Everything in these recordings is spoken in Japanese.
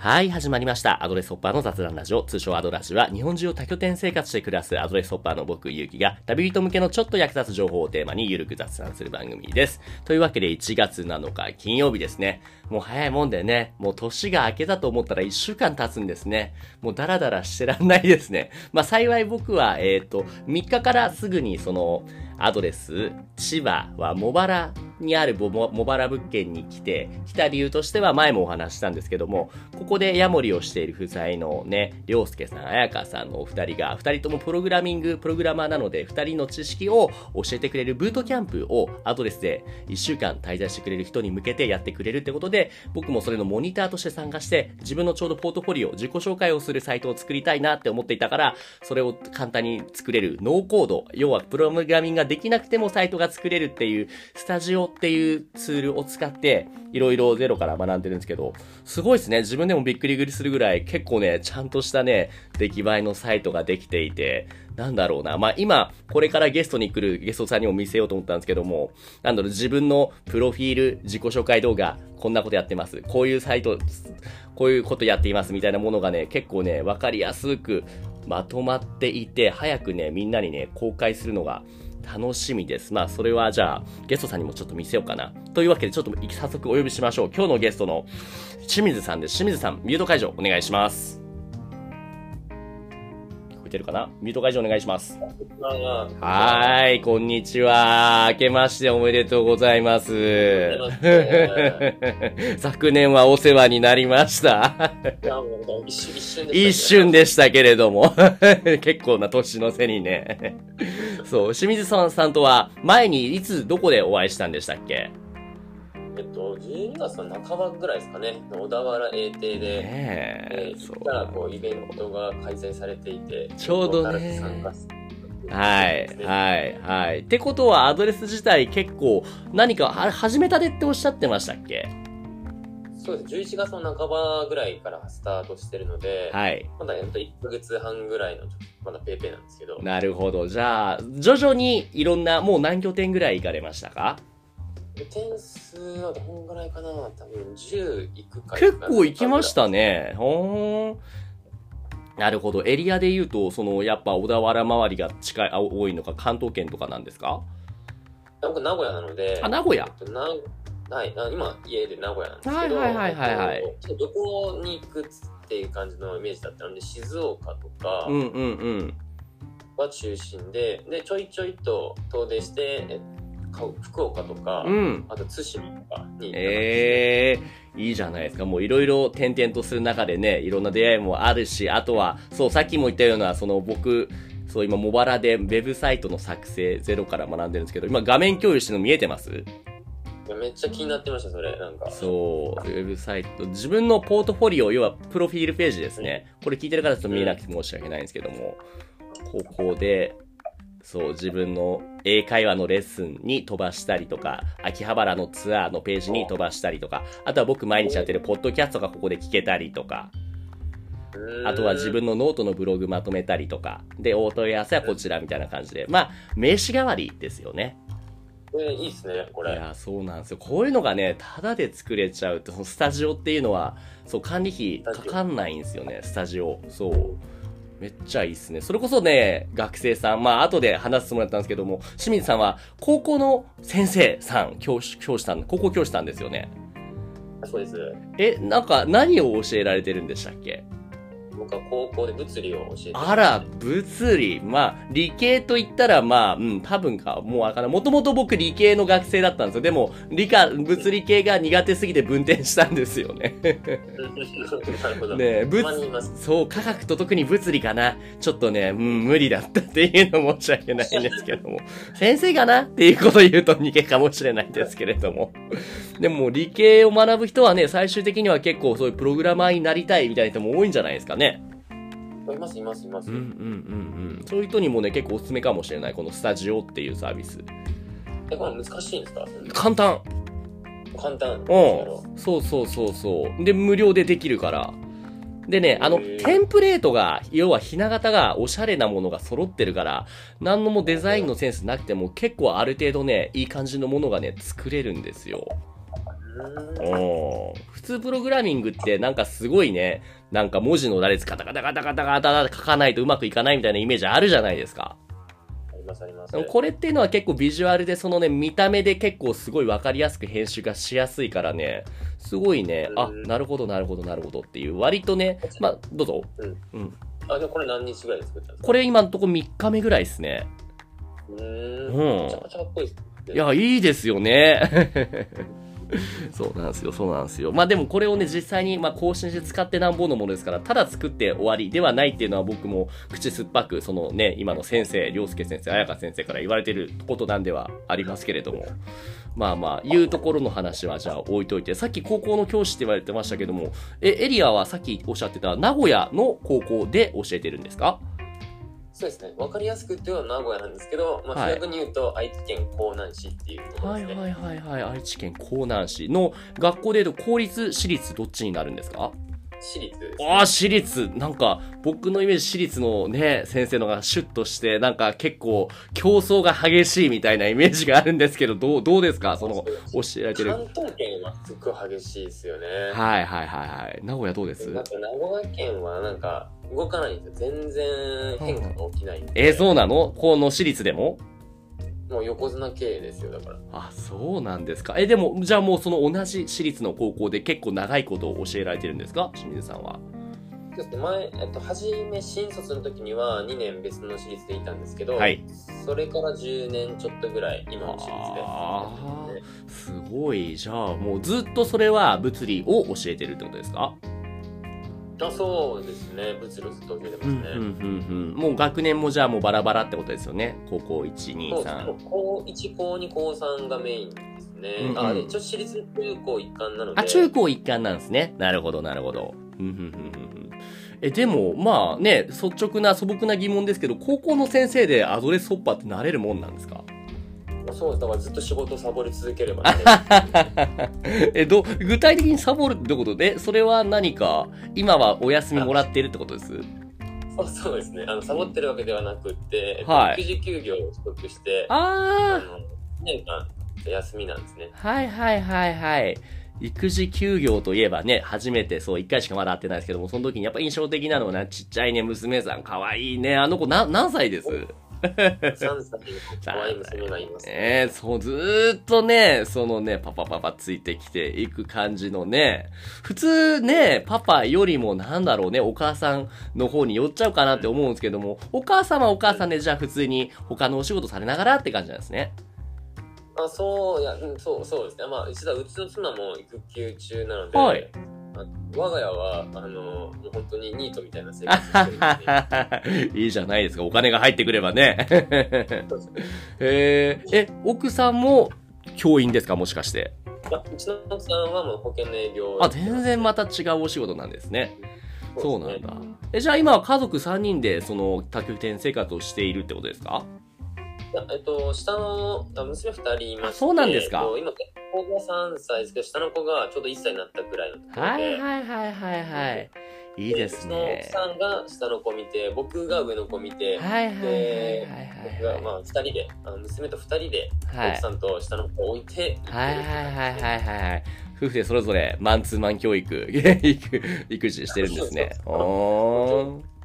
はい、始まりました。アドレスホッパーの雑談ラジオ、通称アドラジは、日本中を多拠点生活して暮らすアドレスホッパーの僕、ゆうきが、旅人向けのちょっと役立つ情報をテーマにゆるく雑談する番組です。というわけで、1月7日、金曜日ですね。もう早いもんでね、もう年が明けたと思ったら1週間経つんですね。もうダラダラしてらんないですね。まあ幸い僕は、えっ、ー、と、3日からすぐにその、アドレス、千葉は茂原にある茂原物件に来て、来た理由としては前もお話したんですけども、ここでヤモリをしている夫妻のね、りょうすけさん、あやかさんのお二人が、二人ともプログラミング、プログラマーなので、二人の知識を教えてくれるブートキャンプをアドレスで1週間滞在してくれる人に向けてやってくれるってことで、僕もそれのモニターとして参加して、自分のちょうどポートフォリオ、自己紹介をするサイトを作りたいなって思っていたから、それを簡単に作れるノーコード、要はプログラミングができなくてもサイトが作れるっていう、スタジオっていうツールを使って、いろいろゼロから学んでるんですけど、すごいですね。自分でもびっくりするぐらい、結構ね、ちゃんとしたね、出来栄えのサイトができていて、なんだろうな。まあ、今、これからゲストに来るゲストさんにも見せようと思ったんですけども、なんだろう、自分のプロフィール、自己紹介動画、こんなことやってます。こういうサイト、こういうことやっていますみたいなものがね、結構ね、わかりやすくまとまっていて、早くね、みんなにね、公開するのが楽しみです。まあ、それはじゃあ、ゲストさんにもちょっと見せようかな。というわけで、ちょっと早速お呼びしましょう。今日のゲストの清水さんです。清水さん、ミュート解除お願いします。いてるかな？ミュート解除お願いします。はい、こんにちは。明けましておめでとうございます。昨年はお世話になりました。一瞬でしたけれども。結構な年の瀬にね。そう、清水さんさんとは前にいつどこでお会いしたんでしたっけ？えっと、12月の半ばぐらいですかね、小田原永定で、ねえー、行ったらこうイベントが開催されていて、ちょうどね。はい、はい、はい。ってことは、アドレス自体結構、何か始めたでっておっしゃってましたっけ？そうです。11月の半ばぐらいからスタートしてるので、はい。まだやっと1ヶ月半ぐらいの、まだペーペーなんですけど。なるほど。じゃあ、徐々にいろんな、もう何拠点ぐらい行かれましたか？点数はどんぐらいかな？多分10いくか結構行きましたね。ほーん。なるほど。エリアで言うと、その、やっぱ小田原周りが近い、多いのか、関東圏とかなんですか？僕、名古屋なので。あ、名古屋？なはい、今、家で名古屋なんですけど、はいはいはいはい、どこに行くっていう感じのイメージだったので、静岡とか、うんうんうん。は中心で、で、ちょいちょいと遠出して、えっ福岡とか、うん、あと対馬とかにええー、いいじゃないですか。もういろいろ転々とする中でね、いろんな出会いもあるし、あとは、そう、さっきも言ったような、その僕、そう、今、茂原でウェブサイトの作成ゼロから学んでるんですけど、今画面共有してるの見えてます？めっちゃ気になってました、それ、なんか。そう、ウェブサイト、自分のポートフォリオ、要はプロフィールページですね。これ聞いてる方ちょっと見えなくて申し訳ないんですけども、ここで、そう、自分の英会話のレッスンに飛ばしたりとか、秋葉原のツアーのページに飛ばしたりとか、あとは僕毎日やってるポッドキャストがここで聞けたりとか、あとは自分のノートのブログまとめたりとか、で、お問い合わせはこちらみたいな感じで、まあ、名刺代わりですよね。えー、いいっすね、これ。いや、そうなんですよ。こういうのがね、ただで作れちゃうって、そのスタジオっていうのは、そう、管理費かかんないんですよね、スタジオ。そう。めっちゃいいっすね。それこそね、学生さん、まあ後で話してもらったんですけども、清水さんは高校の先生さん、教師、教師さん、高校教師さんですよね。そうです。え、なんか何を教えられてるんでしたっけ？僕は高校で物理を教えてあら、物理。まあ、理系と言ったら、まあ、うん、多分か、もうわからない。もともと僕理系の学生だったんですよ。でも、理科、物理系が苦手すぎて分転したんですよね。なるほど。ね物、そう、科学と特に物理かな。ちょっとね、うん、無理だったっていうの申し訳ないんですけども。先生かなっていうことを言うと逃げかもしれないですけれども。でも、理系を学ぶ人はね、最終的には結構そういうプログラマーになりたいみたいな人も多いんじゃないですかね。いますいますいます。うんうんうんうん。そういう人にもね、結構おすすめかもしれない。このスタジオっていうサービス。え、これ難しいんですか？簡単。簡単。うん。そうそうそうそう。で、無料でできるから。でね、あの、テンプレートが、要はひな形がおしゃれなものが揃ってるから、何のもデザインのセンスなくても結構ある程度ね、いい感じのものがね、作れるんですよ。お普通プログラミングってなんかすごいね、なんか文字の羅列カタカタカタカタカタ書かないとうまくいかないみたいなイメージあるじゃないですか。ありますあります。これっていうのは結構ビジュアルでそのね、見た目で結構すごいわかりやすく編集がしやすいからね、すごいね、あ、なるほどなるほどなるほどっていう、割とね、まあ、どうぞ。うん。うん。あ、でもこれ何日ぐらいで作ったんですかこれ今んとこ3日目ぐらいですね。うん。うん。めちゃくちゃかっこいいですいや、いいですよね。そうなんですよ、そうなんですよ。まあでもこれをね、実際に、まあ更新して使ってなんぼのものですから、ただ作って終わりではないっていうのは僕も口酸っぱく、そのね、今の先生、良介先生、彩香先生から言われてることなんではありますけれども。まあまあ、いうところの話はじゃあ置いといて、さっき高校の教師って言われてましたけども、え、エリアはさっきおっしゃってた名古屋の高校で教えてるんですか？そうですね。わかりやすく言っては名古屋なんですけど、まあ、正確に言うと愛知県江南市っていうところですね。はいはいはいはい。愛知県江南市の学校で言うと公立、私立どっちになるんですか？私立ね、ああ、私立。なんか、僕のイメージ私立のね、先生のがシュッとして、なんか結構競争が激しいみたいなイメージがあるんですけど、どう、どうですか？その、教えられてる。関東圏はすごい激しいですよね。はいはいはいはい。名古屋どうです？なんか名古屋県はなんか、動かないんですよ。全然変化が起きないんで。えー、そうなの？この私立でも？もう横綱経営ですよ、だから。あ、そうなんですか。え、でも、じゃあもうその同じ私立の高校で結構長いことを教えられてるんですか？清水さんは。ですね、前、えっと、初め新卒の時には2年別の私立でいたんですけど、はい、それから10年ちょっとぐらい今の私立で。ああ、すごい。じゃあもうずっとそれは物理を教えてるってことですか？あそうですね。物理ずっと教えてますね、うんうんうん。もう学年もじゃあもうバラバラってことですよね。高校123高1高2高3がメインですね、うんうん、あ一応私立中高一貫なので。あ中高一貫なんですね。なるほどなるほど。うんうんうんうんえでもまあね率直な素朴な疑問ですけど高校の先生でアドレスホッパーってなれるもんなんですか？そう。だからずっと仕事サボり続ければね。え、ど、具体的にサボるってことで、それは何か、今はお休みもらってるってことです？そうそうですね。あの、サボってるわけではなくて、はい、育児休業を取得して、ああ年間休みなんですね。はいはいはいはい。育児休業といえばね、初めてそう、一回しかまだ会ってないですけども、その時にやっぱ印象的なのはな、ちっちゃいね、娘さん、可愛いね。あの子な、何歳です？3歳の可愛い娘がいます、ね。えー、そう、ずーっとね、そのね、パパパパついてきていく感じのね、普通ね、パパよりもなんだろうね、お母さんの方に寄っちゃうかなって思うんですけども、お母様はお母さんでじゃあ普通に他のお仕事されながらって感じなんですね。あ、そう、いや、うん、そう、そうですね。まあ、実はうちの妻も育休中なので、はい。我が家は、あの、もう本当にニートみたいな生活してるんで、いいじゃないですか。お金が入ってくればね。えー、え、奥さんも教員ですかもしかして？うちの奥さんはもう保険の営業あ、全然また違うお仕事なんですね。そうなんだ。え、じゃあ今は家族3人でその多拠点生活をしているってことですか？えっと、下の娘2人いまして、そうなんですか。今、子が3歳ですけど、下の子がちょうど1歳になったぐらいのところで。はいはいはいはいはい。いいですね。奥さんが下の子見て、僕が上の子見て、はいはいはいはい、はい、僕がまあ2人で、あの娘と2人で、奥さんと下の子を置いて、はいはいはいはいはい。夫婦でそれぞれマンツーマン教育、育児してるんですね。おー。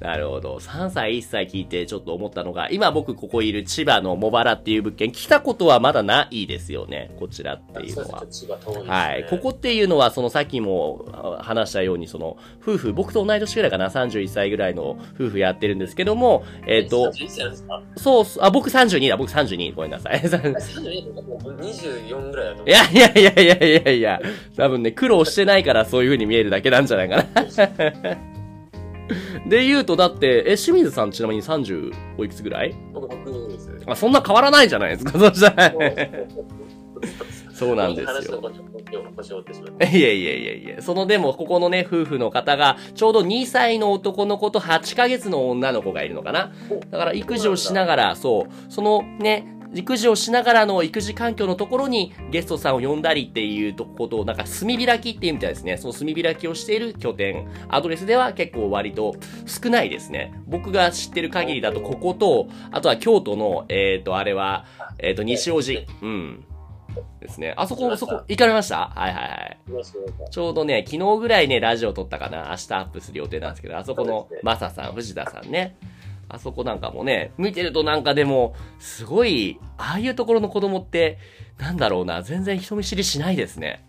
なるほど。3歳、1歳聞いてちょっと思ったのが、今僕ここいる千葉の茂原っていう物件、来たことはまだないですよね。こちらっていうのは。ね、はい。ここっていうのは、そのさっきも話したように、その、夫婦、僕と同い年ぐらいかな、31歳ぐらいの夫婦やってるんですけども、えっ、ー、と、そう、あ、僕32だ、僕32、ごめんなさい。32とか24ぐらいだと思う。いやいやいやいやいやいや、多分ね、苦労してないからそういう風に見えるだけなんじゃないかな。で言うと、だって、え、清水さんちなみに30おいくつぐらい？僕6です。あ、そんな変わらないじゃないですか、そしたら。そうなんですよ。いやいやいやいや。そのでも、ここのね、夫婦の方が、ちょうど2歳の男の子と8ヶ月の女の子がいるのかな。だから育児をしながら、そう、そのね、育児をしながらの育児環境のところにゲストさんを呼んだりっていうことを、なんか炭開きっていうみたいですね。その炭開きをしている拠点、アドレスでは結構割と少ないですね。僕が知ってる限りだとここと、あとは京都の、えっ、ー、と、あれは、えっ、ー、と、西大路。うん。ですね。あそこ、そこ、行かれました？はいはいはい。ちょうどね、昨日ぐらいね、ラジオ撮ったかな。明日アップする予定なんですけど、あそこのマサさん、藤田さんね。あそこなんかもね、見てるとなんかでも、すごい、ああいうところの子供って、なんだろうな、全然人見知りしないですね。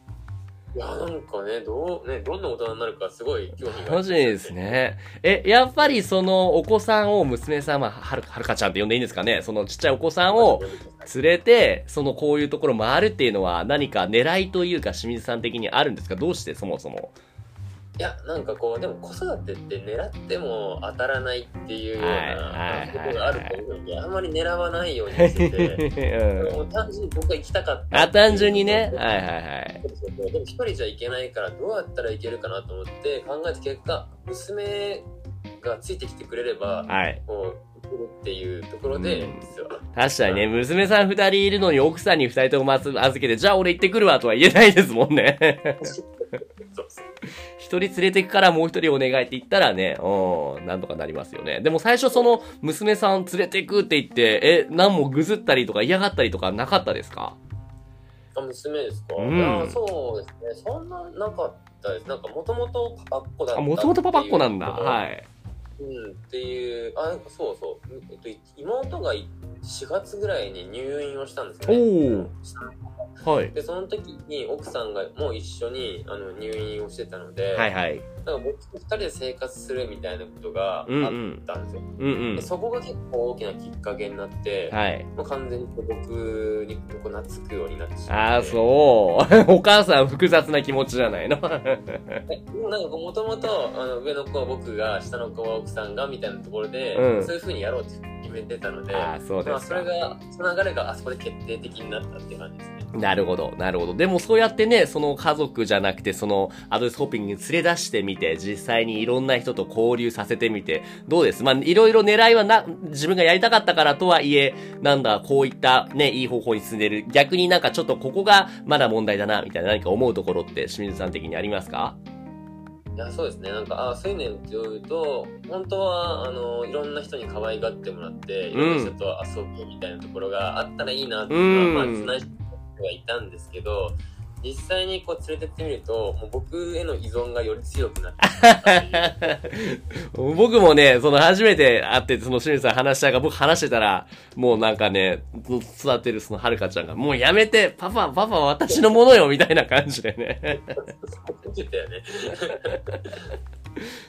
いや、なんかね、どう、ね、どんな大人になるかすごい興味が楽しみです。ね。え、やっぱりそのお子さんを、娘さんは、はるはるかちゃんって呼んでいいんですかねそのちっちゃいお子さんを連れて、そのこういうところ回るっていうのは何か狙いというか清水さん的にあるんですか？どうしてそもそも？いや、なんかこう、でも子育てって狙っても当たらないっていうようなことがあると思うんで、あんまり狙わないようにしてて、うんもう単純に僕が行きたかった。あ、単純にね。はいはいはい。でも一人じゃ行けないからどうやったらいけるかなと思って考えた結果娘がついてきてくれればはい。こうっていうところでうん確かにね、娘さん二人いるのに奥さんに二人とも預けて、じゃあ俺行ってくるわとは言えないですもんね。そ う 一人連れてくからもう一人お願いって言ったらね、うん、なんとかなりますよね。でも最初その娘さん連れてくって言って、え、何もぐずったりとか嫌がったりとかなかったですか？あ娘ですか、うんいやそうですねそんななかったですなんかもともとパパっ子だったあ、もともとパパっ子なんだ。いはい。うん、っていうあなんかそうそう、えっと、妹がい4月ぐらいに入院をしたんですねはい。でその時に奥さんがもう一緒にあの入院をしてたので、はいはい。なんか僕と二人で生活するみたいなことがあったんですよ、うんうんで。そこが結構大きなきっかけになって、はい。もう完全に僕にこう懐くようになってしまああ、ってそう。お母さん複雑な気持ちじゃないの？えでもなんかもともと上の子は僕が下の子は奥さんがみたいなところで、うんそういうふうにやろうって決めてたのでああ、そうまあ、ですかそれ。がその流れがあそこで決定的になったって感じですねなるほど、なるほど。でもそうやってね、その家族じゃなくて、そのアドレスホッピングに連れ出してみて、実際にいろんな人と交流させてみて、どうです？まあ、いろいろ狙いはな、自分がやりたかったからとはいえ、なんだ、こういったね、いい方法に進んでる。逆になんかちょっとここがまだ問題だな、みたいな何か思うところって清水さん的にありますか？いやそうですね。なんかあそういう面って言うと本当はあのいろんな人に可愛がってもらっていろんな人と遊ぶみたいなところがあったらいいなっていうのは、うん。まあ、つない人はいたんですけど実際にこう連れてってみるともう僕への依存がより強くなって 僕もね、その初めて会って、その清水さん話したが、僕話してたら、もうなんかね、育てるそのはるかちゃんが、もうやめて、パパ、パパは私のものよ、みたいな感じでね。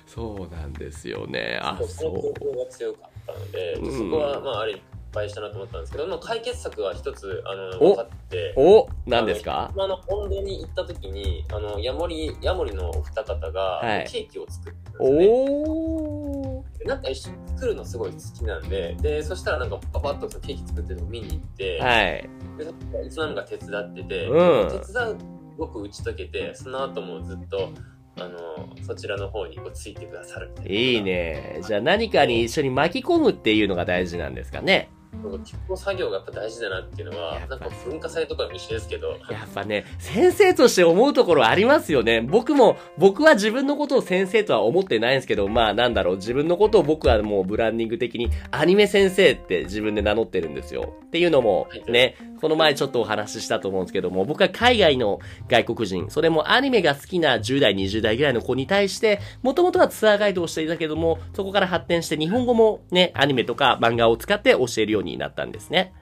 そうなんですよね。あ、そう。傾向が強かったので、うんそこはまあある意味失敗したなと思ったんですけど、まあ、解決策は一つあのお分かって。お、何ですか？あのあの本堂に行った時にあのヤモリヤモリのお二方が、はいケーキを作ってたんですねおなんか一緒に作るのすごい好きなんででそしたらなんかパパッとケーキ作ってるのを見に行って、はい。でいつなんか手伝ってて、うん手伝うごく打ち解けてその後もずっとあのそちらの方にこうついてくださるみたいないいね。じゃあ何かに一緒に巻き込むっていうのが大事なんですかね。結構作業がやっぱ大事だなっていうのはなんか文化祭とかも一緒ですけど。やっぱね、先生として思うところありますよね。僕も、僕は自分のことを先生とは思ってないんですけど、まあなんだろう、自分のことを僕はもうブランディング的にアニメ先生って自分で名乗ってるんですよ。っていうのもね、この前ちょっとお話ししたと思うんですけども、僕は海外の外国人、それもアニメが好きな10代、20代ぐらいの子に対して、もともとはツアーガイドをしていたけども、そこから発展して日本語もね、アニメとか漫画を使って教えるようになったんですね。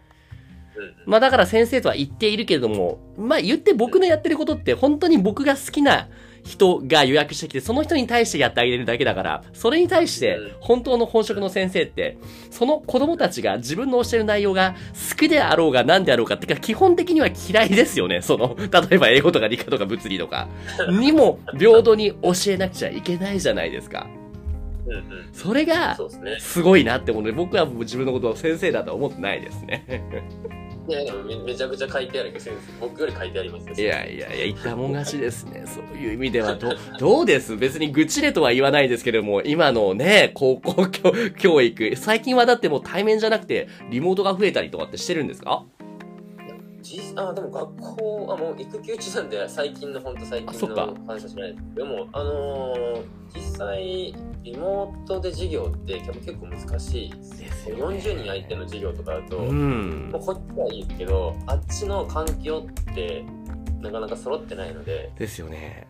うんまあだから先生とは言っているけれども、まあ言って僕のやってることって本当に僕が好きな人が予約してきて、その人に対してやってあげるだけだから、それに対してうん本当の本職の先生って、その子供たちが自分の教える内容が好きであろうが何であろうかってか基本的には嫌いですよね。その、例えば英語とか理科とか物理とか、にも平等に教えなくちゃいけないじゃないですか。うんうんそれがすごいなって思うので、僕はもう自分のことを先生だとは思ってないですね。めちゃくちゃ書いてあるけど先生僕より書いてありますいやいやいや、言ったもん勝ちですね。そういう意味では、ど、どうです？別に愚痴れとは言わないですけども、今のね、高校 教育、最近はだってもう対面じゃなくて、リモートが増えたりとかってしてるんですか？あでも学校あもう育休中なんで最近の本当最近の話はしないですけどもあのー実際リモートで授業って結構難しいですですよね。40人相手の授業とかだと、うん。もうこっちはいいですけどあっちの環境ってなかなか揃ってないので、ですよね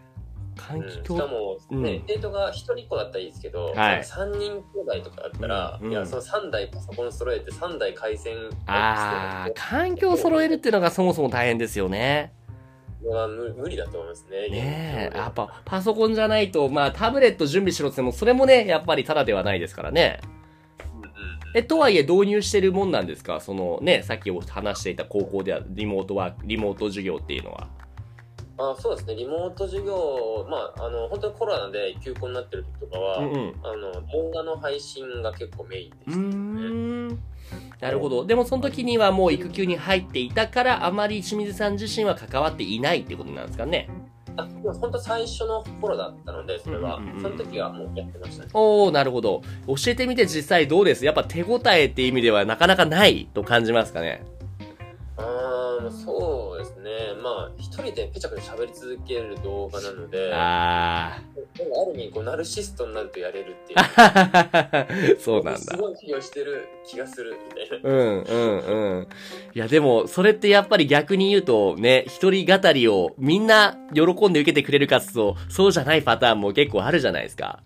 環うん、し境、かも、ねうん。生徒が1人っ子だったらいいですけど、はい。その3人兄弟とかだったら、うんいやその3台パソコン揃えて3台回線ああ環境を揃えるっていうのがそもそも大変ですよね。は無無理だと思いますね。ねえやっぱパソコンじゃないとまあタブレット準備しろってもそれもねやっぱりただではないですからね。えとはいえ導入してるもんなんですか？そのねさっき話していた高校ではリモートワークリモート授業っていうのはあそうですね、リモート授業、まあ、あの本当にコロナで休校になってる時とかは、うんうん。あの動画の配信が結構メインでしたね。ん。なるほど。でもその時にはもう育休に入っていたからあまり清水さん自身は関わっていないってことなんですかね。あ本当最初の頃だったので、それは、うんうんうんその時はもうやってましたね。おーなるほど。教えてみて実際どうです？やっぱ手応えっていう意味ではなかなかないと感じますかね。あーそうですね、まあ、一人でペチャペチャ喋り続ける動画なので、あある意味こう、ナルシストになるとやれるっていう。あ そうなんだすごい授業してる気がするみたいな。うんうんうん。いやでも、それってやっぱり逆に言うとね、一人語りをみんな喜んで受けてくれるかつと、そうじゃないパターンも結構あるじゃないですか。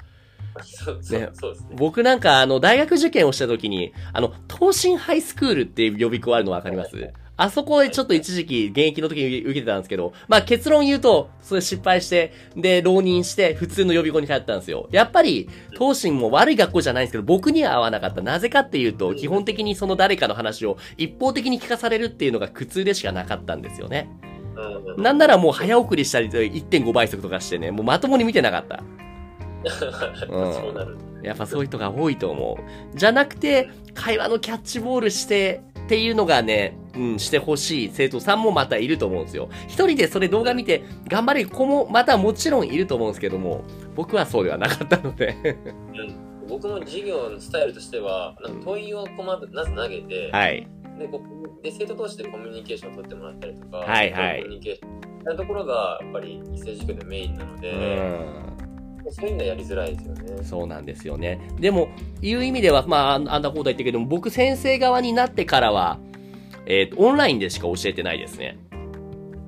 そうそうねそうですね。僕なんかあの、大学受験をした時に、あの、東進ハイスクールっていう予備校あるのわかります？あそこでちょっと一時期現役の時に受けてたんですけど、まあ結論言うと、それ失敗して、で、浪人して、普通の予備校に通ったんですよ。やっぱり、東進も悪い学校じゃないんですけど、僕には合わなかった。なぜかっていうと、基本的にその誰かの話を一方的に聞かされるっていうのが苦痛でしかなかったんですよね。なんならもう早送りしたり、1.5倍速とかしてね、もうまともに見てなかった。そうなる。やっぱそういう人が多いと思う。じゃなくて、会話のキャッチボールして、っていうのがね、うん、してほしい生徒さんもまたいると思うんですよ。一人でそれ動画見て頑張れる子もまたもちろんいると思うんですけども、僕はそうではなかったので。うん、僕も授業のスタイルとしては、なんか問いをまずまず投げて、はい。でこうで生徒同士でコミュニケーションを取ってもらったりとか、はいはいコミュニケーションそういうところがやっぱり一斉授業でメインなのうで、ん。そういうのはやりづらいですよね。そうなんですよね。でも、いう意味では、まあ、あんなこと言ったけども、僕先生側になってからは、えっ、と、オンラインでしか教えてないですね。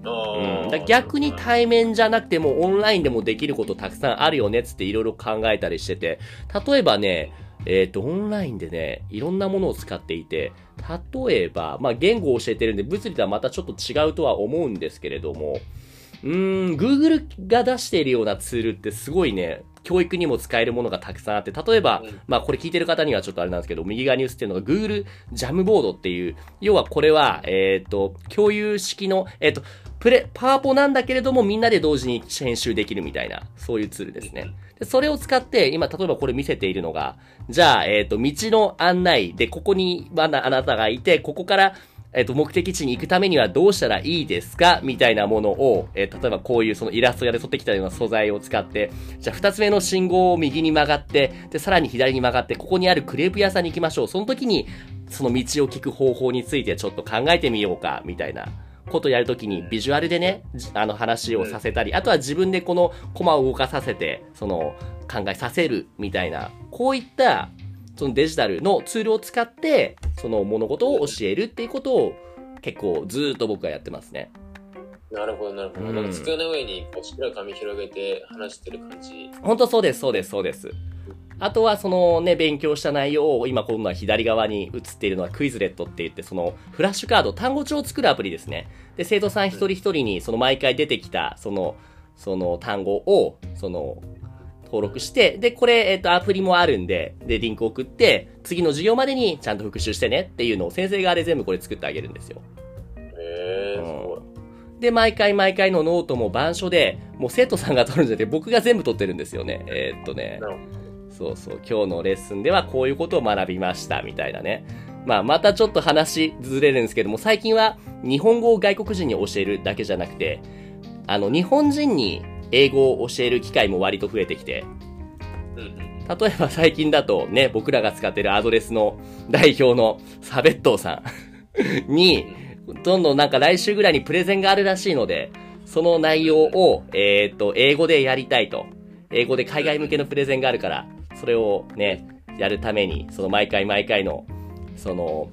あうん、ーだ逆に対面じゃなくてもオンラインでもできることたくさんあるよねっつっていろいろ考えたりしてて、例えばね、えっ、と、オンラインでね、いろんなものを使っていて、例えば、まあ、言語を教えてるんで、物理とはまたちょっと違うとは思うんですけれども、うーん、Google が出しているようなツールってすごいね、教育にも使えるものがたくさんあって、例えば、うん。まあこれ聞いてる方にはちょっとあれなんですけど、右側に映ってるのが Google ジャムボードっていう、要はこれは、えっ、と、共有式の、えっ、と、プレ、パワポなんだけれどもみんなで同時に編集できるみたいな、そういうツールですね。で、それを使って、今、例えばこれ見せているのが、じゃあ、えっ、と、道の案内で、ここに、あなあなたがいて、ここから、えっ、と、目的地に行くためにはどうしたらいいですか？みたいなものを、えー例えばこういうそのイラスト屋で撮ってきたような素材を使って、じゃあ二つ目の信号を右に曲がって、で、さらに左に曲がって、ここにあるクレープ屋さんに行きましょう。その時に、その道を聞く方法についてちょっと考えてみようか、みたいな。ことをやるときにビジュアルでね、じあの話をさせたり、あとは自分でこのコマを動かさせて、その考えさせるみたいな、こういったそのデジタルのツールを使って、その物事を教えるっていうことを結構ずーっと僕はやってますね。なるほど、なるほど。うんなんか机の上にこう白い紙広げて話してる感じ。本当そうです、そうです、そうです。あとはそのね、勉強した内容を今今度は左側に映っているのはクイズレットって言って、そのフラッシュカード、単語帳を作るアプリですね。で、生徒さん一人一人にその毎回出てきた、その、その単語を、その、登録して、で、これ、えっ、と、アプリもあるんで、で、リンク送って、次の授業までにちゃんと復習してねっていうのを先生側で全部これ作ってあげるんですよ。へえー、すごい。で、毎回毎回のノートも板書で、もう生徒さんが取るんじゃなくて僕が全部取ってるんですよね。えーっとねそうそう、今日のレッスンではこういうことを学びました、みたいなね。まあ、またちょっと話ずれるんですけども、最近は日本語を外国人に教えるだけじゃなくて、あの、日本人に英語を教える機会も割と増えてきて。例えば最近だとね、僕らが使ってるアドレスの代表のサベットーさん に、どんどんなんか来週ぐらいにプレゼンがあるらしいので、その内容を、えっ、と、英語でやりたいと。英語で海外向けのプレゼンがあるから、それをね、やるために、その毎回毎回の、その、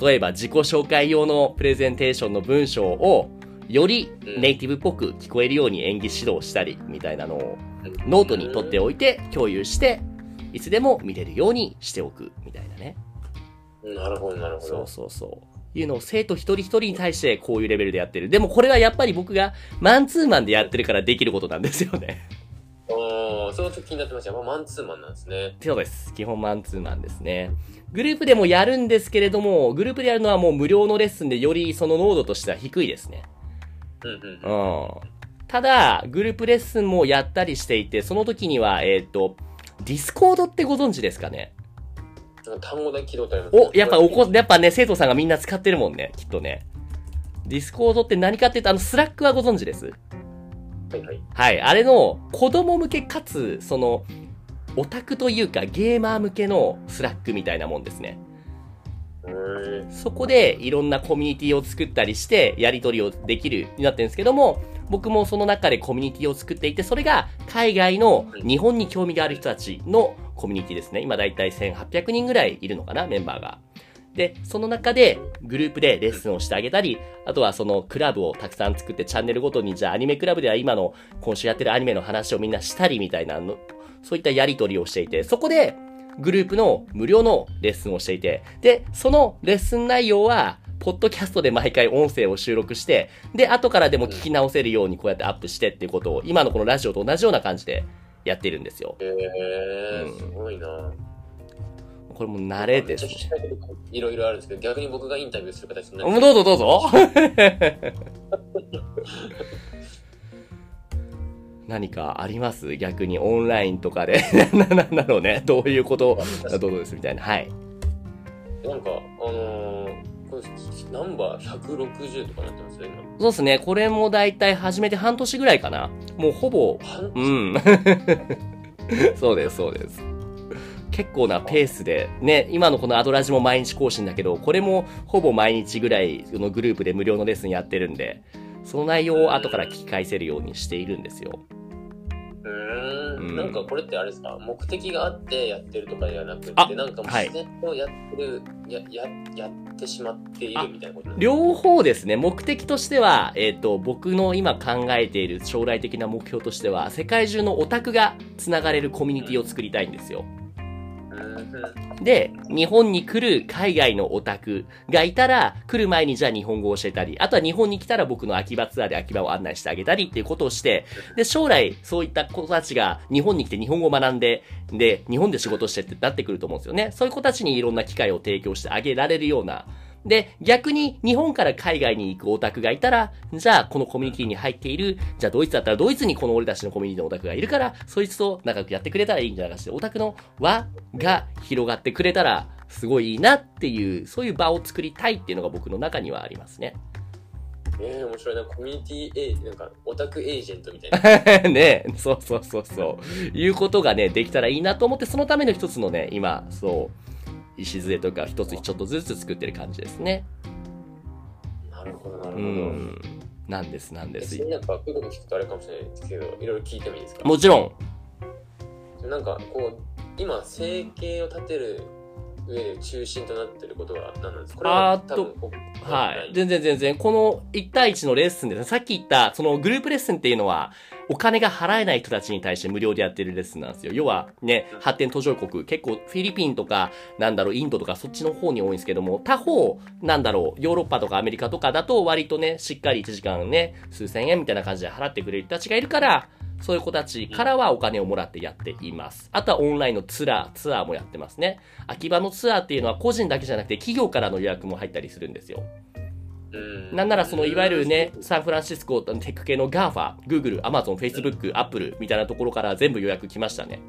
例えば自己紹介用のプレゼンテーションの文章を、よりネイティブっぽく聞こえるように演技指導したり、みたいなのを、ノートに取っておいて、共有して、いつでも見れるようにしておく、みたいなね。なるほど、なるほど。そうそうそう。いうのを生徒一人一人に対してこういうレベルでやってる。でもこれはやっぱり僕がマンツーマンでやってるからできることなんですよね。ああ、その時気になってました。まあ、マンツーマンなんですね。そうです。基本マンツーマンですね。グループでもやるんですけれども、グループでやるのはもう無料のレッスンでよりその濃度としては低いですね。うん。ただ、グループレッスンもやったりしていて、その時には、えっ、ー、と、ディスコードってご存知ですかね？単語だけ聞いた。お、やっぱおこ、やっぱね、生徒さんがみんな使ってるもんね、きっとね。ディスコードって何かっていうと、あの、スラックはご存知です？はいはい。はい。あれの、子供向けかつ、その、オタクというか、ゲーマー向けのスラックみたいなもんですね。そこでいろんなコミュニティを作ったりして、やり取りをできるようになってるんですけども、僕もその中でコミュニティを作っていて、それが海外の日本に興味がある人たちのコミュニティですね。今だいたい1800人ぐらいいるのかな、メンバーが。で、その中でグループでレッスンをしてあげたり、あとはそのクラブをたくさん作ってチャンネルごとに、じゃあアニメクラブでは今の今週やってるアニメの話をみんなしたりみたいなの、そういったやりとりをしていて、そこでグループの無料のレッスンをしていて、で、そのレッスン内容は、ポッドキャストで毎回音声を収録して、で、後からでも聞き直せるようにこうやってアップしてっていうことを、今のこのラジオと同じような感じでやってるんですよ。へえー、すごいなこれも慣れです、ね。いろいろあるんですけど、逆に僕がインタビューする形になる。どうぞどうぞ。何かあります？逆にオンラインとかで。な、なんだろうね。どういうこと？だどうです？みたいな。はい。なんか、あのー、これ、ナンバー160とかなってます？よ、今。そうですね。これもだいたい始めて半年ぐらいかな。もうほぼ。うん。そうです、そうです。結構なペースで、ね、今のこのアドラジも毎日更新だけど、これもほぼ毎日ぐらいのグループで無料のレッスンやってるんで、その内容を後から聞き返せるようにしているんですよ。うん、なんかこれってあれですか？目的があってやってるとかではなくてなんかもう自然とやってる、はい、やややってしまっているみたいなこと両方ですね。目的としては、えっ、ー、と僕の今考えている将来的な目標としては世界中のオタクがつながれるコミュニティを作りたいんですよ。うんで、日本に来る海外のオタクがいたら、来る前にじゃあ日本語を教えたり、あとは日本に来たら僕の秋葉ツアーで秋葉を案内してあげたりっていうことをして、で、将来そういった子たちが日本に来て日本語を学んで、で、日本で仕事してってなってくると思うんですよね。そういう子たちにいろんな機会を提供してあげられるような、で、逆に日本から海外に行くオタクがいたら、じゃあこのコミュニティに入っている、じゃあドイツだったらドイツにこの俺たちのコミュニティのオタクがいるから、そいつと仲良くやってくれたらいいんじゃないかしオタクの輪が広がってくれたら、すごいいいなっていう、そういう場を作りたいっていうのが僕の中にはありますね。ええー、面白いな。コミュニティエー、なんか、オタクエージェントみたいな。ねそうそうそうそう。いうことがね、できたらいいなと思って、そのための一つのね、今、そう、礎とか一つちょっとずつ作ってる感じですね。なるほど、なるほど。うんなんです、なんです。なんか、聞くとあれかもしれないですけど、いろいろ聞いてもいいですか？もちろん。なんか、こう、今、生計を立てる上で中心となってることは何なんですかこれは多分はい。全然全然。この1対1のレッスンですね。さっき言った、そのグループレッスンっていうのは、お金が払えない人たちに対して無料でやってるレッスンなんですよ。要はね、発展途上国、結構フィリピンとか、なんだろう、インドとかそっちの方に多いんですけども、他方、なんだろう、ヨーロッパとかアメリカとかだと割とね、しっかり1時間ね、数千円みたいな感じで払ってくれる人たちがいるから、そういう子たちからはお金をもらってやっています。あとはオンラインのツアー、ツアーもやってますね。秋葉のツアーっていうのは個人だけじゃなくて企業からの予約も入ったりするんですよ。なんならそのいわゆるね、サンフランシスコテック系の GAFA、Google、Amazon、Facebook、Apple みたいなところから全部予約来ましたね。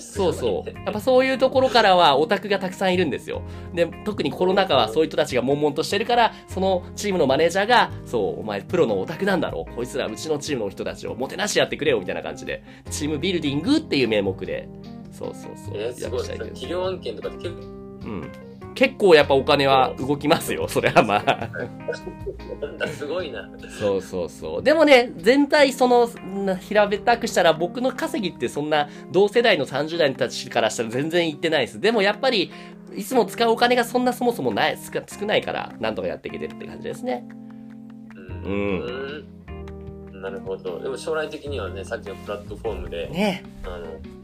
そうそう。やっぱそういうところからはオタクがたくさんいるんですよ。で、特にコロナ禍はそういう人たちが悶々としてるから、そのチームのマネージャーが、そう、お前プロのオタクなんだろこいつらうちのチームの人たちをもてなしやってくれよみたいな感じで、チームビルディングっていう名目で、そうそうそう。えー、すごい。企業案件とかって結構、うん。結構やっぱお金は動きますよ、それはまあ。すごいな。そうそうそう。でもね、全体その、な平べったくしたら僕の稼ぎってそんな同世代の30代たちからしたら全然いってないです。でもやっぱり、いつも使うお金がそんなそもそもない、少少ないから、なんとかやっていけてるって感じですね。うん。うんなるほど。でも将来的にはね、さっきのプラットフォームで、ねあの、あ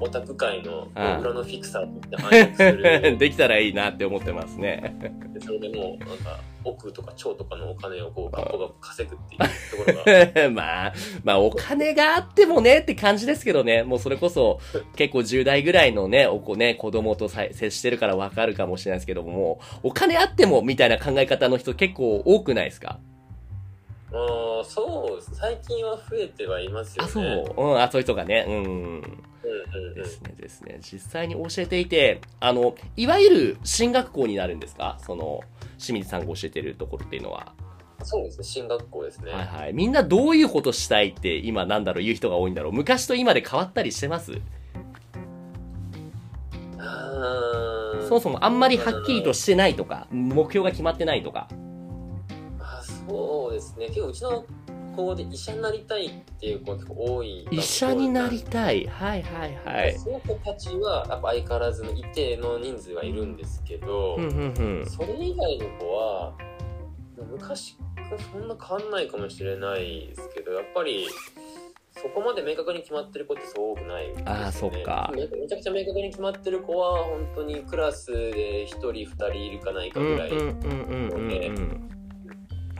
オタク界のああ裏のフィクサーとして暗躍する。できたらいいなって思ってますね。でそれでもう、なんか、億とか超とかのお金をこう、学校が稼ぐっていうところが。まあ、まあお金があってもねって感じですけどね、もうそれこそ結構10代ぐらいのね、お子ね、子供とさ接してるからわかるかもしれないですけども、お金あってもみたいな考え方の人結構多くないですか？ああ、そう。最近は増えてはいますよあ、ね。そう。うん、あ、そういう人がね。うん。ですね、ですね。実際に教えていて、あの、いわゆる進学校になるんですか？その、清水さんが教えてるところっていうのは。そうですね、進学校ですね。はいはい。みんなどういうことしたいって今なんだろう言う人が多いんだろう昔と今で変わったりしてます？そもそもあんまりはっきりとしてないとか、目標が決まってないとか。あそうですね。結構うちの子で医者になりたいっていう子多い。医者になりたい。はいはいはい。その子たちはやっぱ相変わらずの一定の人数はいるんですけど、ふんふんふん。それ以外の子は昔からそんな変わんないかもしれないですけどやっぱりそこまで明確に決まってる子ってそう多くないです、ね、あーそっかめめちゃくちゃ明確に決まってる子は本当にクラスで1人2人いるかないかぐらい。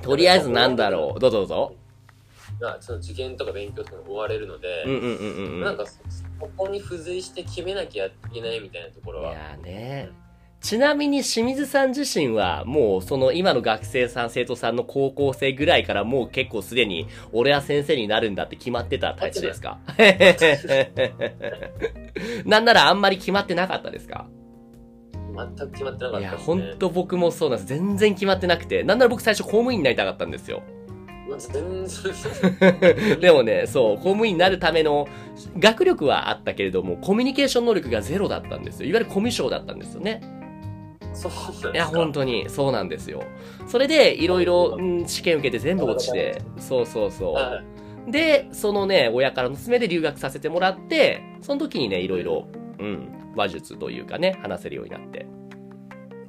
とりあえずなんだろう。どうぞどうぞ。まあ、その受験とか勉強とかに追われるので。なんかそそこに付随して決めなきゃいけないみたいなところはいやね。ちなみに清水さん自身はもうその今の学生さん生徒さんの高校生ぐらいからもう結構すでに俺は先生になるんだって決まってたタイプですか？なんならあんまり決まってなかったですか？全く決まってなかいやったです、ね。ほんと僕もそうなんです全然決まってなくてなんなら僕最初公務員になりたかったんですよ でもねそう公務員になるための学力はあったけれどもコミュニケーション能力がゼロだったんですよ。いわゆるコミュ障だったんですよね。そうなんですか？いや、本当に、そうなんですよ。それで、いろいろ、うん試験受けて全部落ちて、そうそうそ。はい。うで、そのね、親からの勧めで留学させてもらって、その時にね、いろいろ、うん、話術というかね、話せるようになって。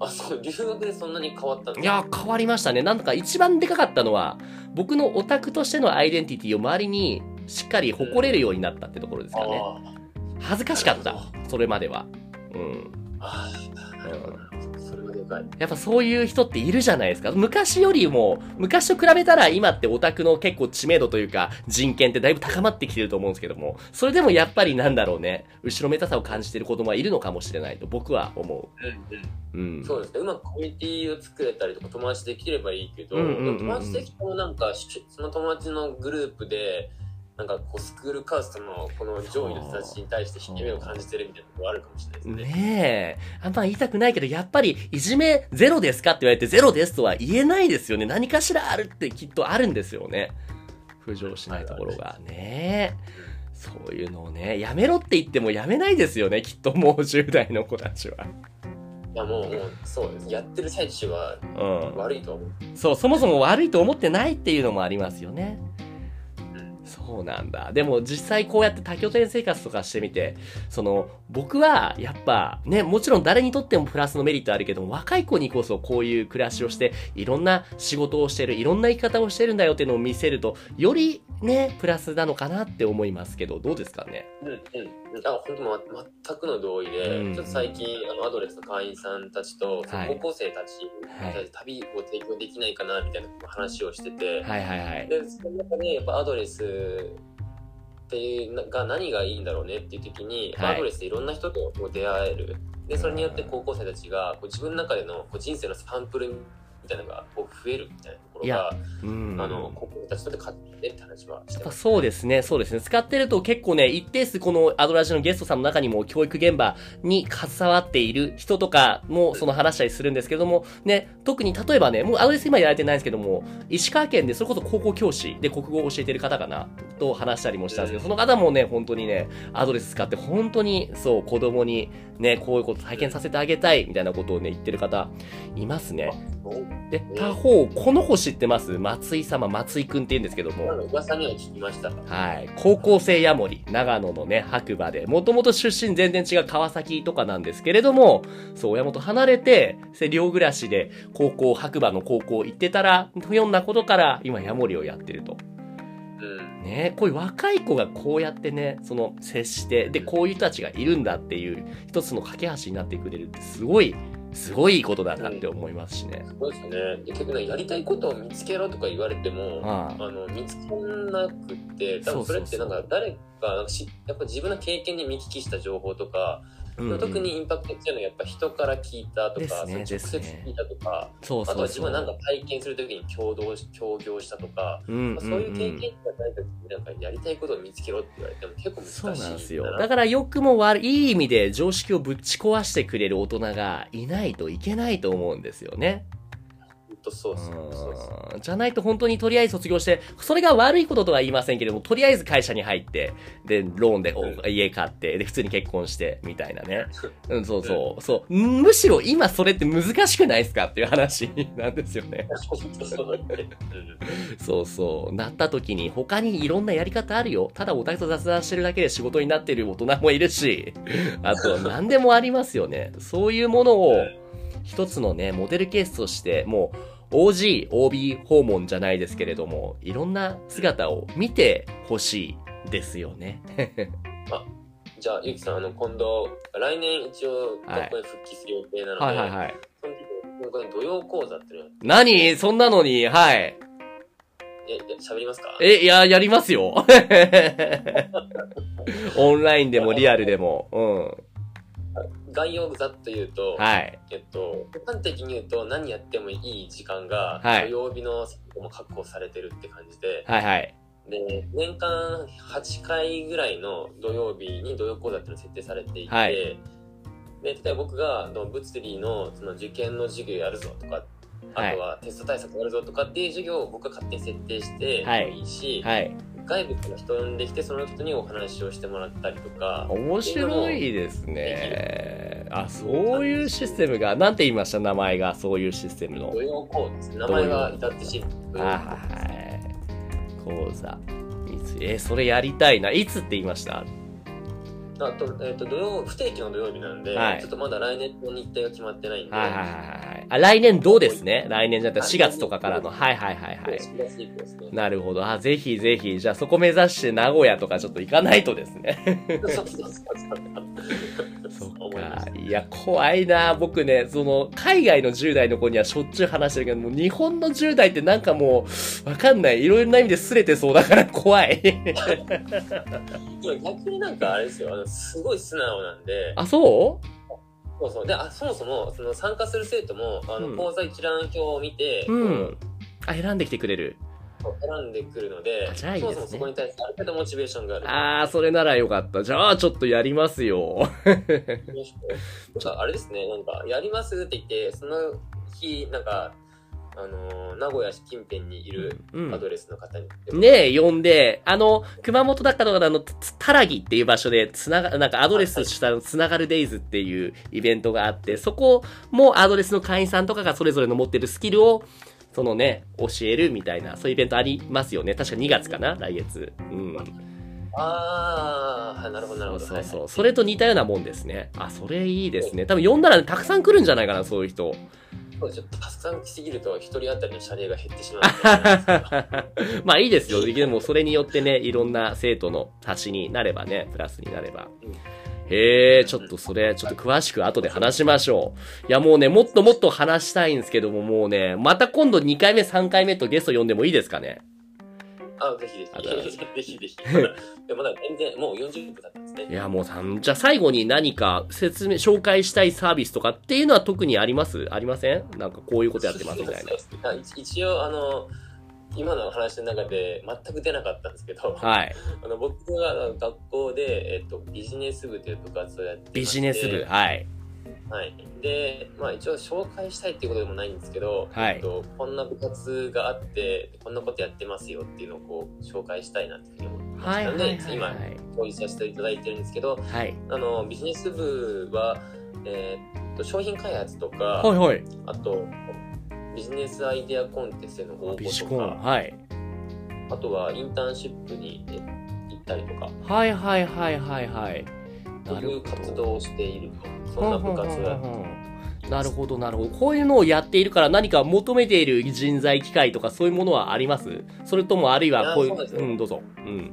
あ、そう、留学でそんなに変わったんですいや、変わりましたね。なんとか一番でかかったのは、僕のオタクとしてのアイデンティティを周りにしっかり誇れるようになったってところですかね。あ恥ずかしかった。それまでは。うん。あー、なるほど。でかい。やっぱそういう人っているじゃないですか。昔よりも、昔と比べたら今ってオタクの結構知名度というか人権ってだいぶ高まってきてると思うんですけども、それでもやっぱりなんだろうね、後ろめたさを感じてる子供はいるのかもしれないと僕は思うんうん。う。うん。そうですね。うまくコミュニティを作れたりとか友達できればいいけど、友達できてもなんか、しその友達のグループで、なんかこうスクールカーストのこの上位の人たちに対して引け目を感じてるみたいなところあるかもしれないですね。ねえ。あんま言いたくないけど、やっぱり、いじめゼロですかって言われてゼロですとは言えないですよね。何かしらあるってきっとあるんですよね。浮上しないところが。ねえ。そういうのをね、やめろって言ってもやめないですよね。きっともう10代の子たちは。いやもう、もうそうです。やってる最中はうん。悪いと思う。そう、そもそも悪いと思ってないっていうのもありますよね。そうなんだ。でも実際こうやって多拠点生活とかしてみて、その、僕はやっぱね、もちろん誰にとってもプラスのメリットあるけども、若い子にこそこういう暮らしをして、いろんな仕事をしてる、いろんな生き方をしてるんだよっていうのを見せると、よりね、プラスなのかなって思いますけど、どうですかね？うんうん。あ、本当ま、全くの同意で、うんちょっと最近、あの、アドレスの会員さんたちと、はい。高校生たち、はい。旅を提供できないかな、みたいな話をしてて、はいはいはい。で、その中で、やっぱアドレスっていうなが何がいいんだろうねっていう時に、はい。アドレスでいろんな人とこう出会える。で、それによって高校生たちがこう自分の中でのこう人生のサンプルみたいなのがこう増えるみたいなろろが、うん。あの、高校たちとで買ってって話はしてます。そうですね、そうですね。使ってると結構ね、一定数このアドラジのゲストさんの中にも教育現場に携わっている人とかもその話したりするんですけども、ね、特に例えばね、もうアドレス今やられてないんですけども、石川県でそれこそ高校教師で国語を教えてる方かな、と話したりもしたんですけど、その方もね、本当にね、アドレス使って本当にそう、子供にね、こういうこと体験させてあげたいみたいなことをね、言ってる方いますね。で、他方、この子知ってます？松井様、松井くんって言うんですけども、噂には聞きました。はい。高校生ヤモリ、長野のね、白馬で、もともと出身全然違う川崎とかなんですけれども、そう、親元離れて、で寮暮らしで、高校、白馬の高校行ってたら、不んなことから、今ヤモリをやってると。うん。ねこういう若い子がこうやってね、その、接して、で、こういう人たちがいるんだっていう、一つの架け橋になってくれるって、すごい、すごいことだなって思いますしね。そうですよね。で結局ね、やりたいことを見つけろとか言われても、あの見つけなくって、多分それってなんか誰か、なんかしやっぱ自分の経験に見聞きした情報とか、うんうん特にインパクトっていうのはやっぱ人から聞いたとか、ね直接聞いたとか、そうあとは自そうそう。分はなんか体験するときに共同し、協業したとか、うんうんまあそういう経験がないときになんかやりたいことを見つけろって言われても結構難しいなんですよ。なだから良くも悪い、いい意味で常識をぶち壊してくれる大人がいないといけないと思うんですよね。本当そうですよそうですようんじゃないと本当にとりあえず卒業して、それが悪いこととは言いませんけれども、とりあえず会社に入って、で、ローンでお家買って、で、普通に結婚して、みたいなね。うん、そうそう、そう。むしろ今それって難しくないですか？っていう話 なんですよね。そうそうだねうんそうそう。なった時に他にいろんなやり方あるよ。ただオタクと雑談してるだけで仕事になってる大人もいるし、あと何でもありますよね。そういうものを一つのね、モデルケースとして、もう OG、OB 訪問じゃないですけれども、いろんな姿を見てほしいですよね。じゃあ、ゆきさん、あの、今度、来年一応、学校に復帰する予定なので、はいはいはい。その時に、これ土曜講座っての何？そんなのに、はい。え、え喋りますか？え、いや、やりますよ。オンラインでもリアルでも。うん。概要をざっと言うと、はい。えっと、一般的に言うと何やってもいい時間が、はい土曜日のも確保されてるって感じで、はいはい。で、年間8回ぐらいの土曜日に土曜講座っていうのが設定されていて、はいで、例えば僕が物理のその受験の授業やるぞとか、あとはテスト対策やるぞとかっていう授業を僕が勝手に設定してもいいし、はい。外部から人を呼んできてその人にお話をしてもらったりとか、面白いですね。あ、そういうシステムが、なんて言いました名前が、そういうシステムの土。曜講座ですね。名前は至ってシンプル。あはい。講座。いつ、え、それやりたいな。いつって言いました？あと、えっ、と、土曜、不定期の土曜日なんで、はいちょっとまだ来年の日程が決まってないんで、はいはいはいはい。あ、来年どうですね？来年じゃなくて4月とかからの。はいはいはいはい。4月以降ですね。なるほど。あ、ぜひぜひ。じゃあそこ目指して名古屋とかちょっと行かないとですね。そうそうそうそう。そっか。いや、怖いな。僕ね、その、海外の10代の子にはしょっちゅう話してるけど、もう日本の10代ってなんかもう、わかんない。いろいろな意味で擦れてそうだから怖い。た逆になんかあれですよ、あのすごい素直なんで、あ、そう？そうそう。で、あそもそも、その参加する生徒も、あの、うん講座一覧表を見て、うん。あ、選んできてくれる。選んでくるので、あじゃあいいですねそもそもそこに対してある程度モチベーションがある。あー、それならよかった。じゃあ、ちょっとやりますよ。なんかあれですね、なんか、やりますって言って、その日、なんか、あのー名古屋市近辺にいるうんアドレスの方に、ねえ、呼んで、あの、熊本だったのたらぎっていう場所で、つなが、なんかアドレスしたつながるデイズっていうイベントがあって、そこもアドレスの会員さんとかがそれぞれの持ってるスキルを、そのね、教えるみたいな、そういうイベントありますよね。確か2月かな来月。うん。ああ、はい、なるほど、なるほど。そうそうそれと似たようなもんですね。あ、それいいですね。多分呼んだらたくさん来るんじゃないかな、そういう人。そうちょっとたくさん来すぎると、一人当たりの謝礼が減ってしまう。まあいいですよ。でもそれによってね、いろんな生徒の足しになればね、プラスになればうん。へえ、ちょっとそれ、ちょっと詳しく後で話しましょう。いやもうね、もっともっと話したいんですけども、もうね、また今度2回目、3回目とゲスト呼んでもいいですかね？あ、ぜひぜあとはひ。ぜひぜひ。まだでもまだ全然、もう40分経ったんですね。いや、もうさん、じゃあ最後に何か説明、紹介したいサービスとかっていうのは特にあります？ありません？なんかこういうことやってますみたいな。あ一一応、あの、今の話の中で全く出なかったんですけど、はい。あの僕が学校で、えっと、ビジネス部という部活をやってビジネス部。はい。はい。で、まあ一応紹介したいっていうことでもないんですけど、はいえっと、こんな部活があって、こんなことやってますよっていうのをこう紹介したいなっていうふうに思ってまはい。したので、はい。はい。今、はい。共有させていただいてるんですけど、はい。あの、ビジネス部は、えーっと、商品開発とか、はい。はい。あと、ビジネスアイデアコンテストへの応。募とか、はい。あとはインターンシップにえ行ったりとか、はい。はい。はい。はい。はい。そういう活動をしていると、そんな部活をやってなるほど、なるほど。こういうのをやっているから何か求めている人材機会とかそういうものはあります？それともあるいはこういう、うねうん、どうぞ。うん。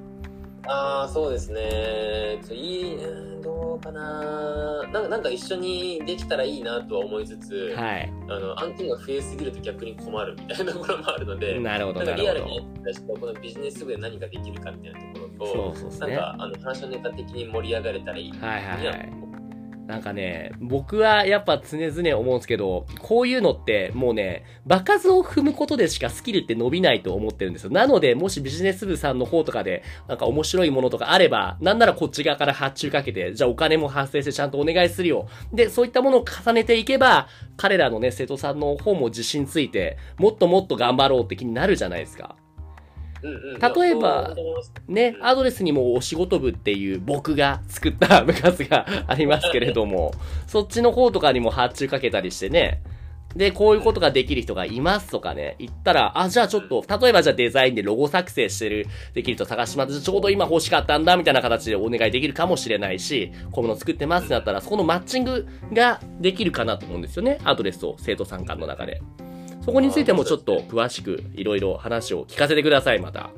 ああ、そうですね。ちょいい、うんどうかななんか。なんか一緒にできたらいいなとは思いつつ、はい。あの案件が増えすぎると逆に困るみたいなところもあるので、なるほど、なんか。リアルに私とこのビジネス部で何ができるかみたいなところと、そうそうね。なんかあの話のネタ的に盛り上がれたらいいいはいにはい。なんかね、僕はやっぱ常々思うんですけど、こういうのってもうね、場数を踏むことでしかスキルって伸びないと思ってるんですよ。なので、もしビジネス部さんの方とかで、なんか面白いものとかあれば、なんならこっち側から発注かけて、じゃあお金も発生してちゃんとお願いするよ。で、そういったものを重ねていけば、彼らのね、生徒さんの方も自信ついて、もっともっと頑張ろうって気になるじゃないですか。例えばね、アドレスにもお仕事部っていう僕が作った部活がありますけれども、そっちの方とかにも発注かけたりしてね、で、こういうことができる人がいますとかね、言ったら、あ、じゃあちょっと、例えばじゃあデザインでロゴ作成してる、できる人探します。ちょうど今欲しかったんだ、みたいな形でお願いできるかもしれないし、こういうの作ってますってなったら、そこのマッチングができるかなと思うんですよね。アドレスと生徒参観の中で。そこについてもちょっと詳しくいろいろ話を聞かせてください、また。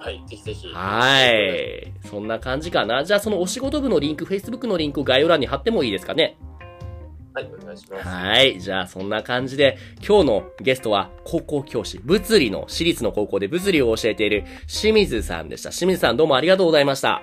はい、ぜひぜひ。はい。そんな感じかな。じゃあそのお仕事部のリンク、Facebook のリンク概要欄に貼ってもいいですかね？はい、お願いします。はい。じゃあそんな感じで、今日のゲストは高校教師、物理の、私立の高校で物理を教えている清水さんでした。清水さんどうもありがとうございました。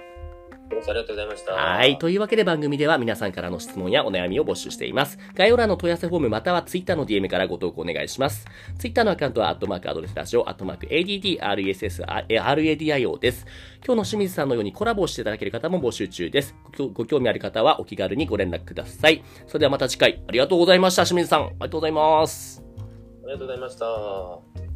ありがとうございました。はい。というわけで番組では皆さんからの質問やお悩みを募集しています。概要欄の問い合わせフォームまたは Twitter の DM からご投稿お願いします。Twitter のアカウントは、アットマークアドレスラジオ、アットマーク ADDRSSRADIO です。今日の清水さんのようにコラボをしていただける方も募集中です。ごご興味ある方はお気軽にご連絡ください。それではまた次回、ありがとうございました。清水さん、ありがとうございます。ありがとうございました。